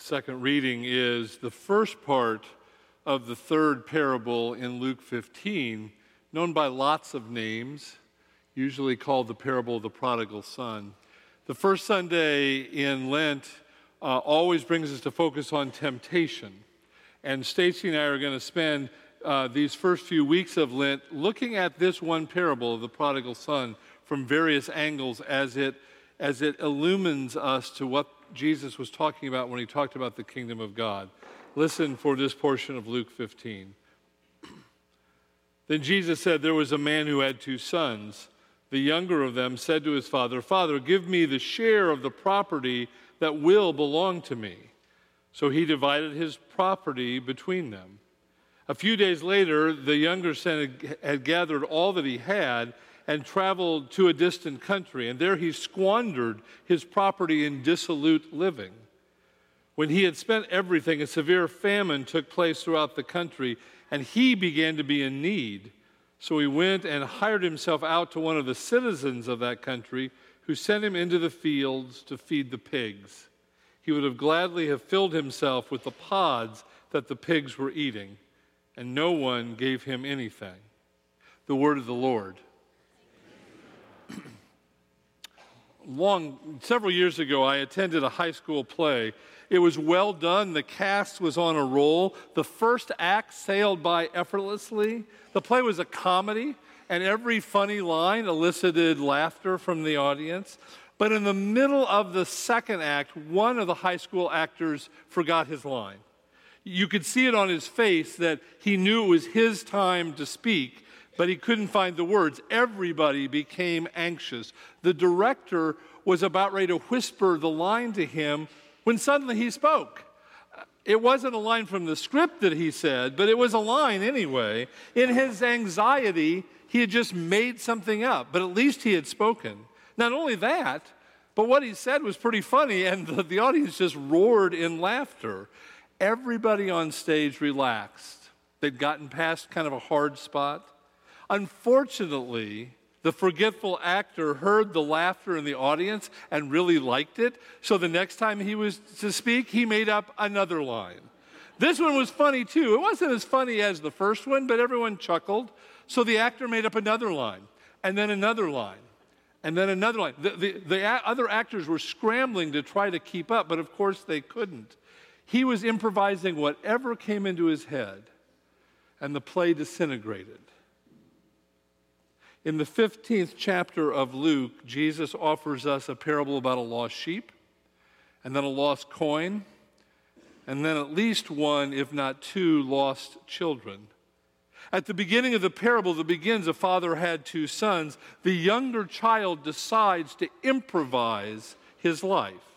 second reading is the first part of the third parable in Luke 15, known by lots of names, usually called the parable of the prodigal son. The first Sunday in Lent uh, always brings us to focus on temptation. And Stacy and I are going to spend uh, these first few weeks of Lent looking at this one parable of the prodigal son from various angles as it, as it illumines us to what Jesus was talking about when he talked about the kingdom of God. Listen for this portion of Luke 15. then Jesus said, There was a man who had two sons. The younger of them said to his father, Father, give me the share of the property that will belong to me. So he divided his property between them. A few days later, the younger son had gathered all that he had and traveled to a distant country, and there he squandered his property in dissolute living. When he had spent everything, a severe famine took place throughout the country, and he began to be in need. So he went and hired himself out to one of the citizens of that country, who sent him into the fields to feed the pigs. He would have gladly have filled himself with the pods that the pigs were eating, and no one gave him anything. The word of the Lord. Long, several years ago, I attended a high school play. It was well done. The cast was on a roll. The first act sailed by effortlessly. The play was a comedy, and every funny line elicited laughter from the audience. But in the middle of the second act, one of the high school actors forgot his line. You could see it on his face that he knew it was his time to speak, but he couldn't find the words. Everybody became anxious. The director was about ready to whisper the line to him when suddenly he spoke. It wasn't a line from the script that he said, but it was a line anyway. In his anxiety, he had just made something up, but at least he had spoken. Not only that, but what he said was pretty funny, and the, the audience just roared in laughter. Everybody on stage relaxed. They'd gotten past kind of a hard spot. Unfortunately, the forgetful actor heard the laughter in the audience and really liked it. So the next time he was to speak, he made up another line. This one was funny too. It wasn't as funny as the first one, but everyone chuckled. So the actor made up another line, and then another line, and then another line. The, the, the other actors were scrambling to try to keep up, but of course they couldn't. He was improvising whatever came into his head, and the play disintegrated. In the 15th chapter of Luke, Jesus offers us a parable about a lost sheep, and then a lost coin, and then at least one, if not two, lost children. At the beginning of the parable that begins, a father had two sons. The younger child decides to improvise his life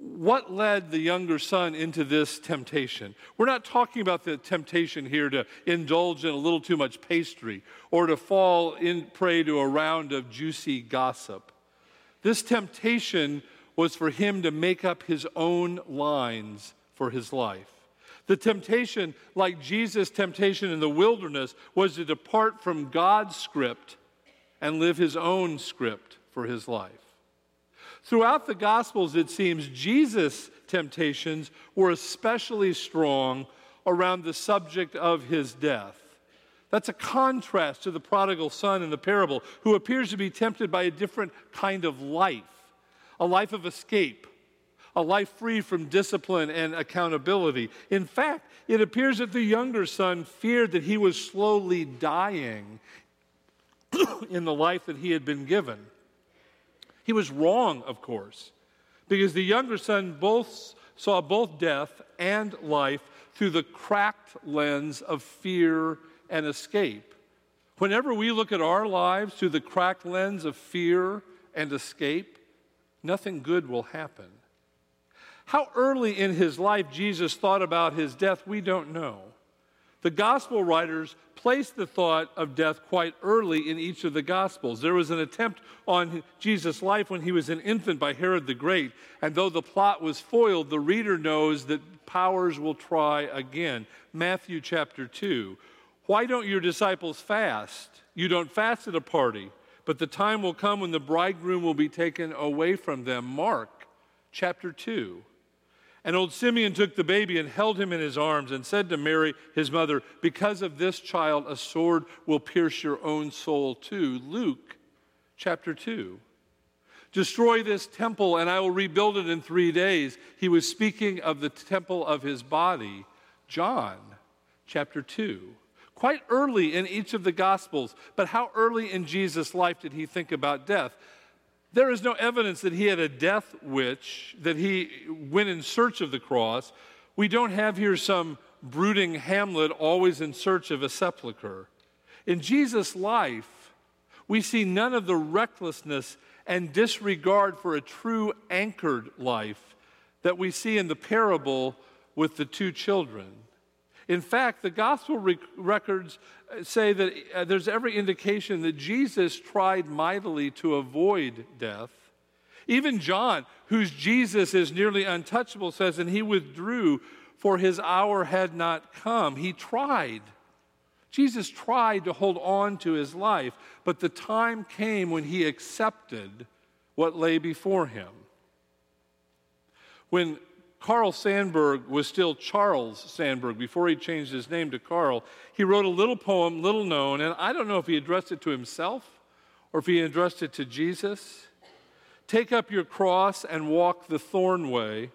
what led the younger son into this temptation? We're not talking about the temptation here to indulge in a little too much pastry or to fall in prey to a round of juicy gossip. This temptation was for him to make up his own lines for his life. The temptation, like Jesus' temptation in the wilderness, was to depart from God's script and live his own script for his life. Throughout the Gospels, it seems Jesus' temptations were especially strong around the subject of his death. That's a contrast to the prodigal son in the parable, who appears to be tempted by a different kind of life a life of escape, a life free from discipline and accountability. In fact, it appears that the younger son feared that he was slowly dying in the life that he had been given. He was wrong, of course, because the younger son both saw both death and life through the cracked lens of fear and escape. Whenever we look at our lives through the cracked lens of fear and escape, nothing good will happen. How early in his life Jesus thought about his death, we don't know. The gospel writers placed the thought of death quite early in each of the gospels. There was an attempt on Jesus' life when he was an infant by Herod the Great, and though the plot was foiled, the reader knows that powers will try again. Matthew chapter 2. Why don't your disciples fast? You don't fast at a party, but the time will come when the bridegroom will be taken away from them. Mark chapter 2. And old Simeon took the baby and held him in his arms and said to Mary, his mother, Because of this child, a sword will pierce your own soul too. Luke chapter 2. Destroy this temple and I will rebuild it in three days. He was speaking of the temple of his body. John chapter 2. Quite early in each of the Gospels, but how early in Jesus' life did he think about death? There is no evidence that he had a death wish, that he went in search of the cross. We don't have here some brooding Hamlet always in search of a sepulchre. In Jesus' life, we see none of the recklessness and disregard for a true anchored life that we see in the parable with the two children. In fact, the gospel rec- records say that uh, there's every indication that Jesus tried mightily to avoid death. Even John, whose Jesus is nearly untouchable, says, and he withdrew, for his hour had not come. He tried. Jesus tried to hold on to his life, but the time came when he accepted what lay before him. When Carl Sandburg was still Charles Sandburg before he changed his name to Carl. He wrote a little poem, little known, and I don't know if he addressed it to himself or if he addressed it to Jesus. Take up your cross and walk the thorn way.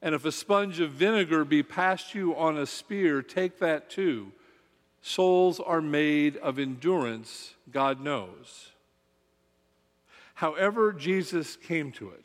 And if a sponge of vinegar be passed you on a spear, take that too. Souls are made of endurance, God knows. However, Jesus came to it,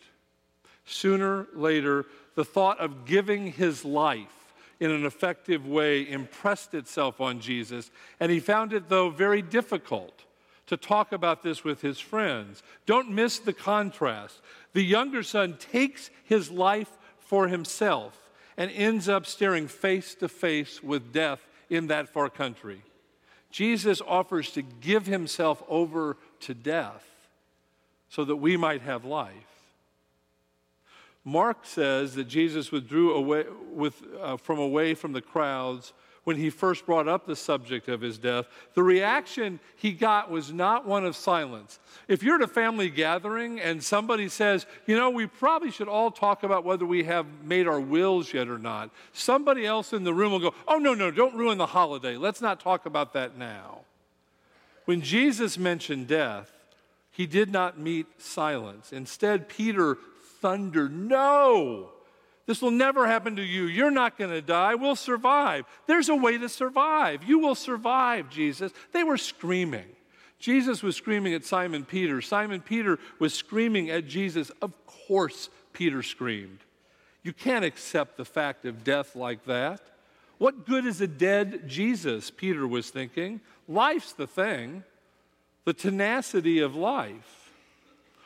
sooner, later, the thought of giving his life in an effective way impressed itself on Jesus, and he found it, though, very difficult to talk about this with his friends. Don't miss the contrast. The younger son takes his life for himself and ends up staring face to face with death in that far country. Jesus offers to give himself over to death so that we might have life. Mark says that Jesus withdrew away with, uh, from away from the crowds when he first brought up the subject of his death. The reaction he got was not one of silence. If you're at a family gathering and somebody says, you know, we probably should all talk about whether we have made our wills yet or not, somebody else in the room will go, oh, no, no, don't ruin the holiday. Let's not talk about that now. When Jesus mentioned death, he did not meet silence. Instead, Peter thunder. No, this will never happen to you. You're not going to die. We'll survive. There's a way to survive. You will survive, Jesus. They were screaming. Jesus was screaming at Simon Peter. Simon Peter was screaming at Jesus. Of course, Peter screamed. You can't accept the fact of death like that. What good is a dead Jesus? Peter was thinking. Life's the thing, the tenacity of life.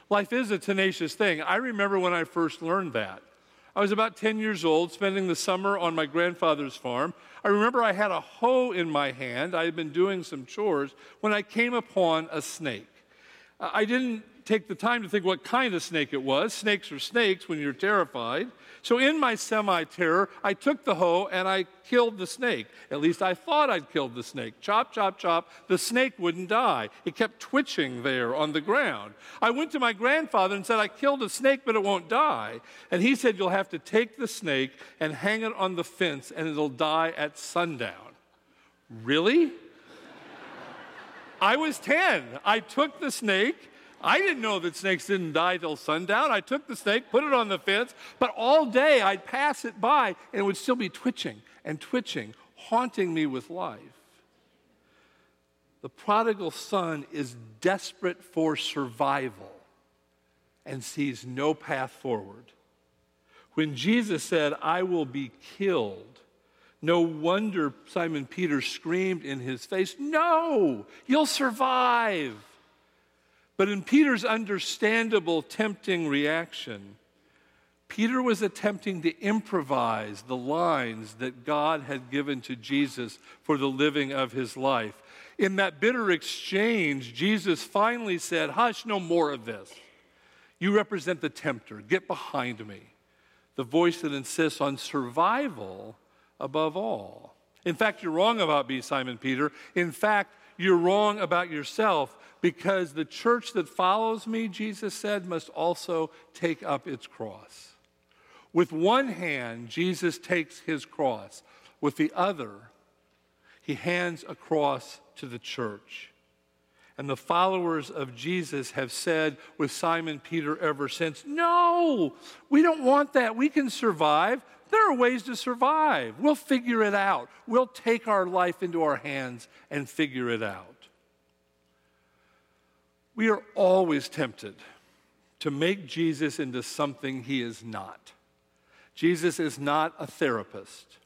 Life is a tenacious thing. I remember when I first learned that. I was about 10 years old, spending the summer on my grandfather's farm. I remember I had a hoe in my hand. I had been doing some chores when I came upon a snake. I didn't take the time to think what kind of snake it was. Snakes are snakes when you're terrified. So, in my semi terror, I took the hoe and I killed the snake. At least I thought I'd killed the snake. Chop, chop, chop. The snake wouldn't die. It kept twitching there on the ground. I went to my grandfather and said, I killed a snake, but it won't die. And he said, You'll have to take the snake and hang it on the fence, and it'll die at sundown. Really? I was 10. I took the snake I didn't know that snakes didn't die till sundown. I took the snake, put it on the fence, but all day I'd pass it by and it would still be twitching and twitching, haunting me with life. The prodigal son is desperate for survival and sees no path forward. When Jesus said, I will be killed, no wonder Simon Peter screamed in his face, No, you'll survive. But in Peter's understandable, tempting reaction, Peter was attempting to improvise the lines that God had given to Jesus for the living of his life. In that bitter exchange, Jesus finally said, Hush, no more of this. You represent the tempter. Get behind me. The voice that insists on survival above all. In fact, you're wrong about me, Simon Peter. In fact, you're wrong about yourself because the church that follows me, Jesus said, must also take up its cross. With one hand, Jesus takes his cross. With the other, he hands a cross to the church. And the followers of Jesus have said with Simon Peter ever since, No, we don't want that. We can survive. There are ways to survive. We'll figure it out. We'll take our life into our hands and figure it out. We are always tempted to make Jesus into something he is not. Jesus is not a therapist.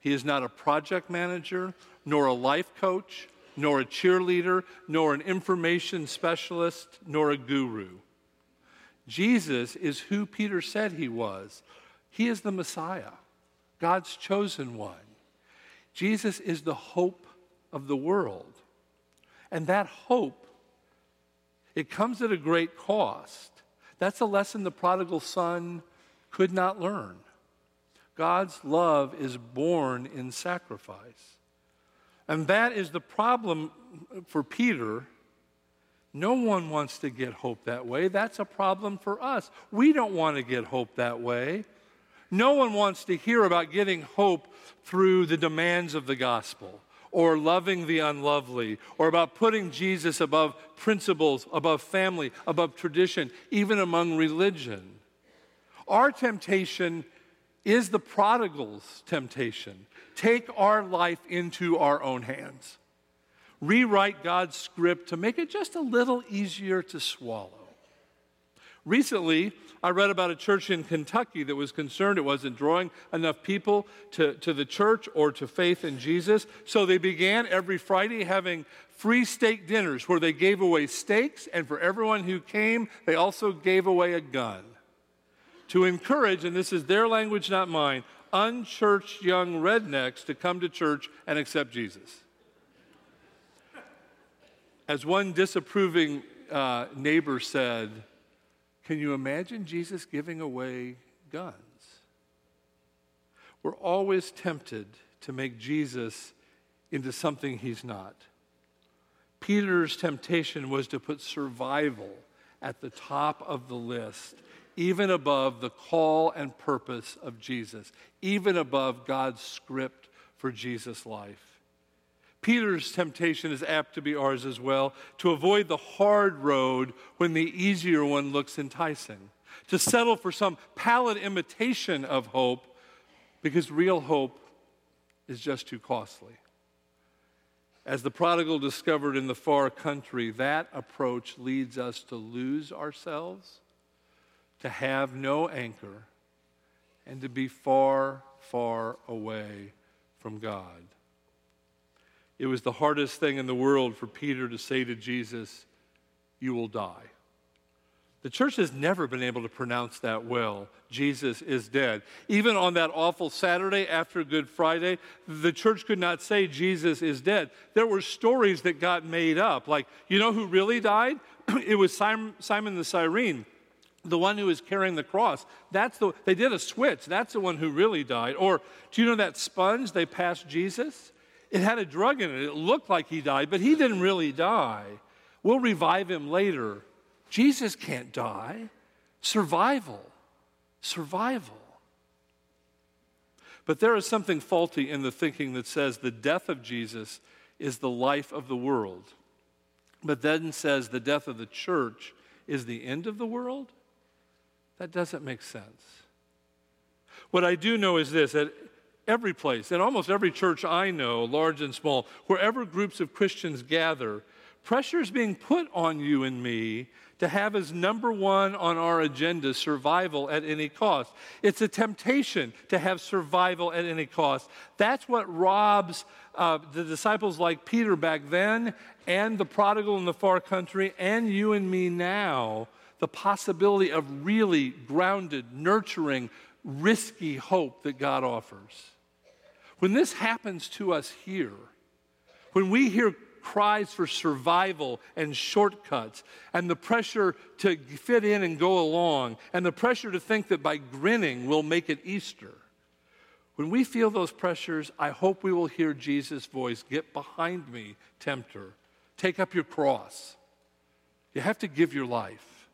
He is not a project manager, nor a life coach, nor a cheerleader, nor an information specialist, nor a guru. Jesus is who Peter said he was. He is the Messiah, God's chosen one. Jesus is the hope of the world. And that hope, it comes at a great cost. That's a lesson the prodigal son could not learn. God's love is born in sacrifice. And that is the problem for Peter. No one wants to get hope that way. That's a problem for us. We don't want to get hope that way. No one wants to hear about getting hope through the demands of the gospel or loving the unlovely or about putting Jesus above principles, above family, above tradition, even among religion. Our temptation is the prodigal's temptation take our life into our own hands, rewrite God's script to make it just a little easier to swallow. Recently, I read about a church in Kentucky that was concerned it wasn't drawing enough people to, to the church or to faith in Jesus. So they began every Friday having free steak dinners where they gave away steaks, and for everyone who came, they also gave away a gun to encourage, and this is their language, not mine, unchurched young rednecks to come to church and accept Jesus. As one disapproving uh, neighbor said, Can you imagine Jesus giving away guns? We're always tempted to make Jesus into something he's not. Peter's temptation was to put survival at the top of the list even above the call and purpose of Jesus, even above God's script for Jesus' life. Peter's temptation is apt to be ours as well to avoid the hard road when the easier one looks enticing, to settle for some pallid imitation of hope because real hope is just too costly. As the prodigal discovered in the far country, that approach leads us to lose ourselves to have no anchor, and to be far, far away from God. It was the hardest thing in the world for Peter to say to Jesus, You will die. The church has never been able to pronounce that well. Jesus is dead. Even on that awful Saturday after Good Friday, the church could not say Jesus is dead. There were stories that got made up. Like, you know who really died? it was Simon, Simon the Cyrene the one who was carrying the cross. That's the they did a switch. That's the one who really died. Or do you know that sponge they passed Jesus? It had a drug in it. It looked like he died, but he didn't really die. We'll revive him later. Jesus can't die. Survival. Survival. But there is something faulty in the thinking that says the death of Jesus is the life of the world, but then says the death of the church is the end of the world. That doesn't make sense. What I do know is this that every place, in almost every church I know, large and small, wherever groups of Christians gather, pressure is being put on you and me to have as number one on our agenda survival at any cost. It's a temptation to have survival at any cost. That's what robs uh, the disciples like Peter back then, and the prodigal in the far country, and you and me now the possibility of really grounded, nurturing, risky hope that God offers. When this happens to us here, when we hear cries for survival and shortcuts, and the pressure to fit in and go along, and the pressure to think that by grinning we'll make it Easter. When we feel those pressures, I hope we will hear Jesus' voice Get behind me, tempter. Take up your cross. You have to give your life.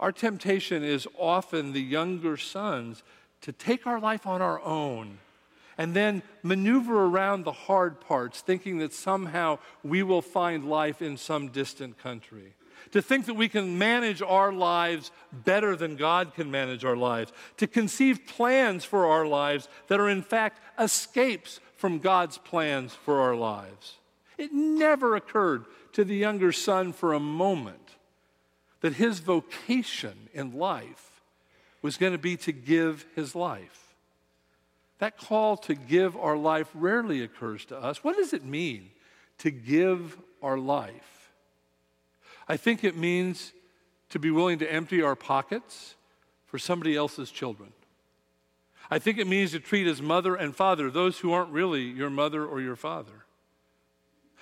Our temptation is often the younger sons to take our life on our own and then maneuver around the hard parts, thinking that somehow we will find life in some distant country. To think that we can manage our lives better than God can manage our lives. To conceive plans for our lives that are, in fact, escapes from God's plans for our lives. It never occurred to the younger son for a moment that his vocation in life was going to be to give his life. That call to give our life rarely occurs to us. What does it mean to give our life? I think it means to be willing to empty our pockets for somebody else's children. I think it means to treat as mother and father those who aren't really your mother or your father.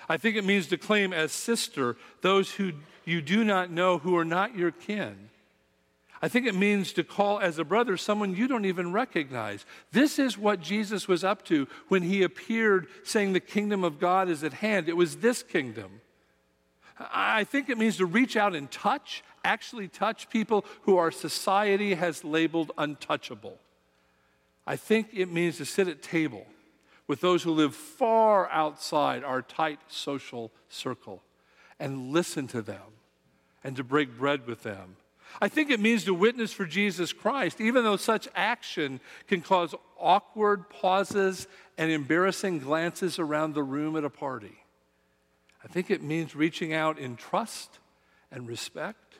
I think it means to claim as sister those who you do not know who are not your kin. I think it means to call as a brother someone you don't even recognize. This is what Jesus was up to when he appeared saying the kingdom of God is at hand. It was this kingdom. I think it means to reach out and touch, actually touch people who our society has labeled untouchable. I think it means to sit at table with those who live far outside our tight social circle and listen to them and to break bread with them. I think it means to witness for Jesus Christ, even though such action can cause awkward pauses and embarrassing glances around the room at a party. I think it means reaching out in trust and respect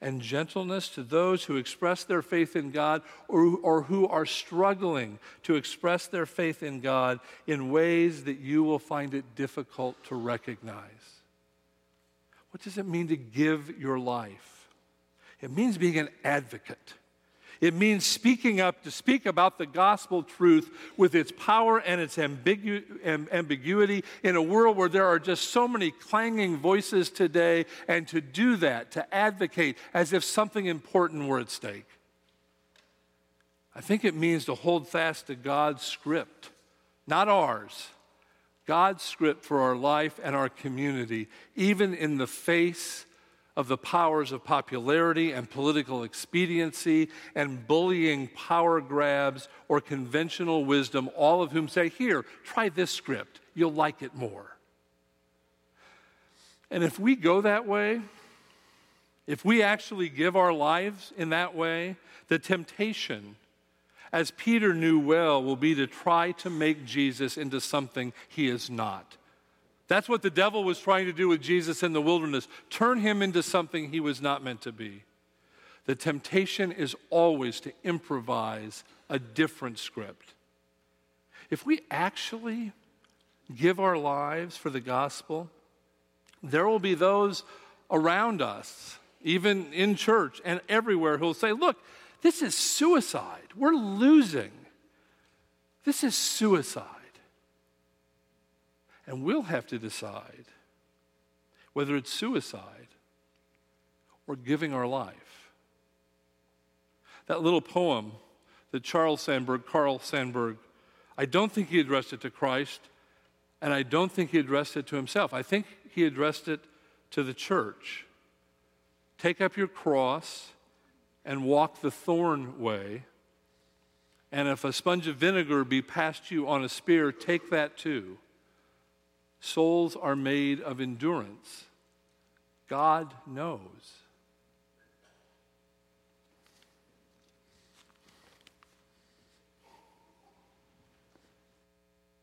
and gentleness to those who express their faith in God or, or who are struggling to express their faith in God in ways that you will find it difficult to recognize. What does it mean to give your life? It means being an advocate it means speaking up to speak about the gospel truth with its power and its ambigu- ambiguity in a world where there are just so many clanging voices today, and to do that, to advocate as if something important were at stake. I think it means to hold fast to God's script, not ours. God's script for our life and our community, even in the face of the powers of popularity and political expediency and bullying power grabs or conventional wisdom, all of whom say, Here, try this script, you'll like it more. And if we go that way, if we actually give our lives in that way, the temptation, as Peter knew well, will be to try to make Jesus into something he is not. That's what the devil was trying to do with Jesus in the wilderness turn him into something he was not meant to be. The temptation is always to improvise a different script. If we actually give our lives for the gospel, there will be those around us, even in church and everywhere, who will say, Look, this is suicide. We're losing. This is suicide. And we'll have to decide whether it's suicide or giving our life. That little poem that Charles Sandburg, Carl Sandburg, I don't think he addressed it to Christ, and I don't think he addressed it to himself. I think he addressed it to the church. Take up your cross and walk the thorn way. And if a sponge of vinegar be passed you on a spear, take that too. Souls are made of endurance. God knows.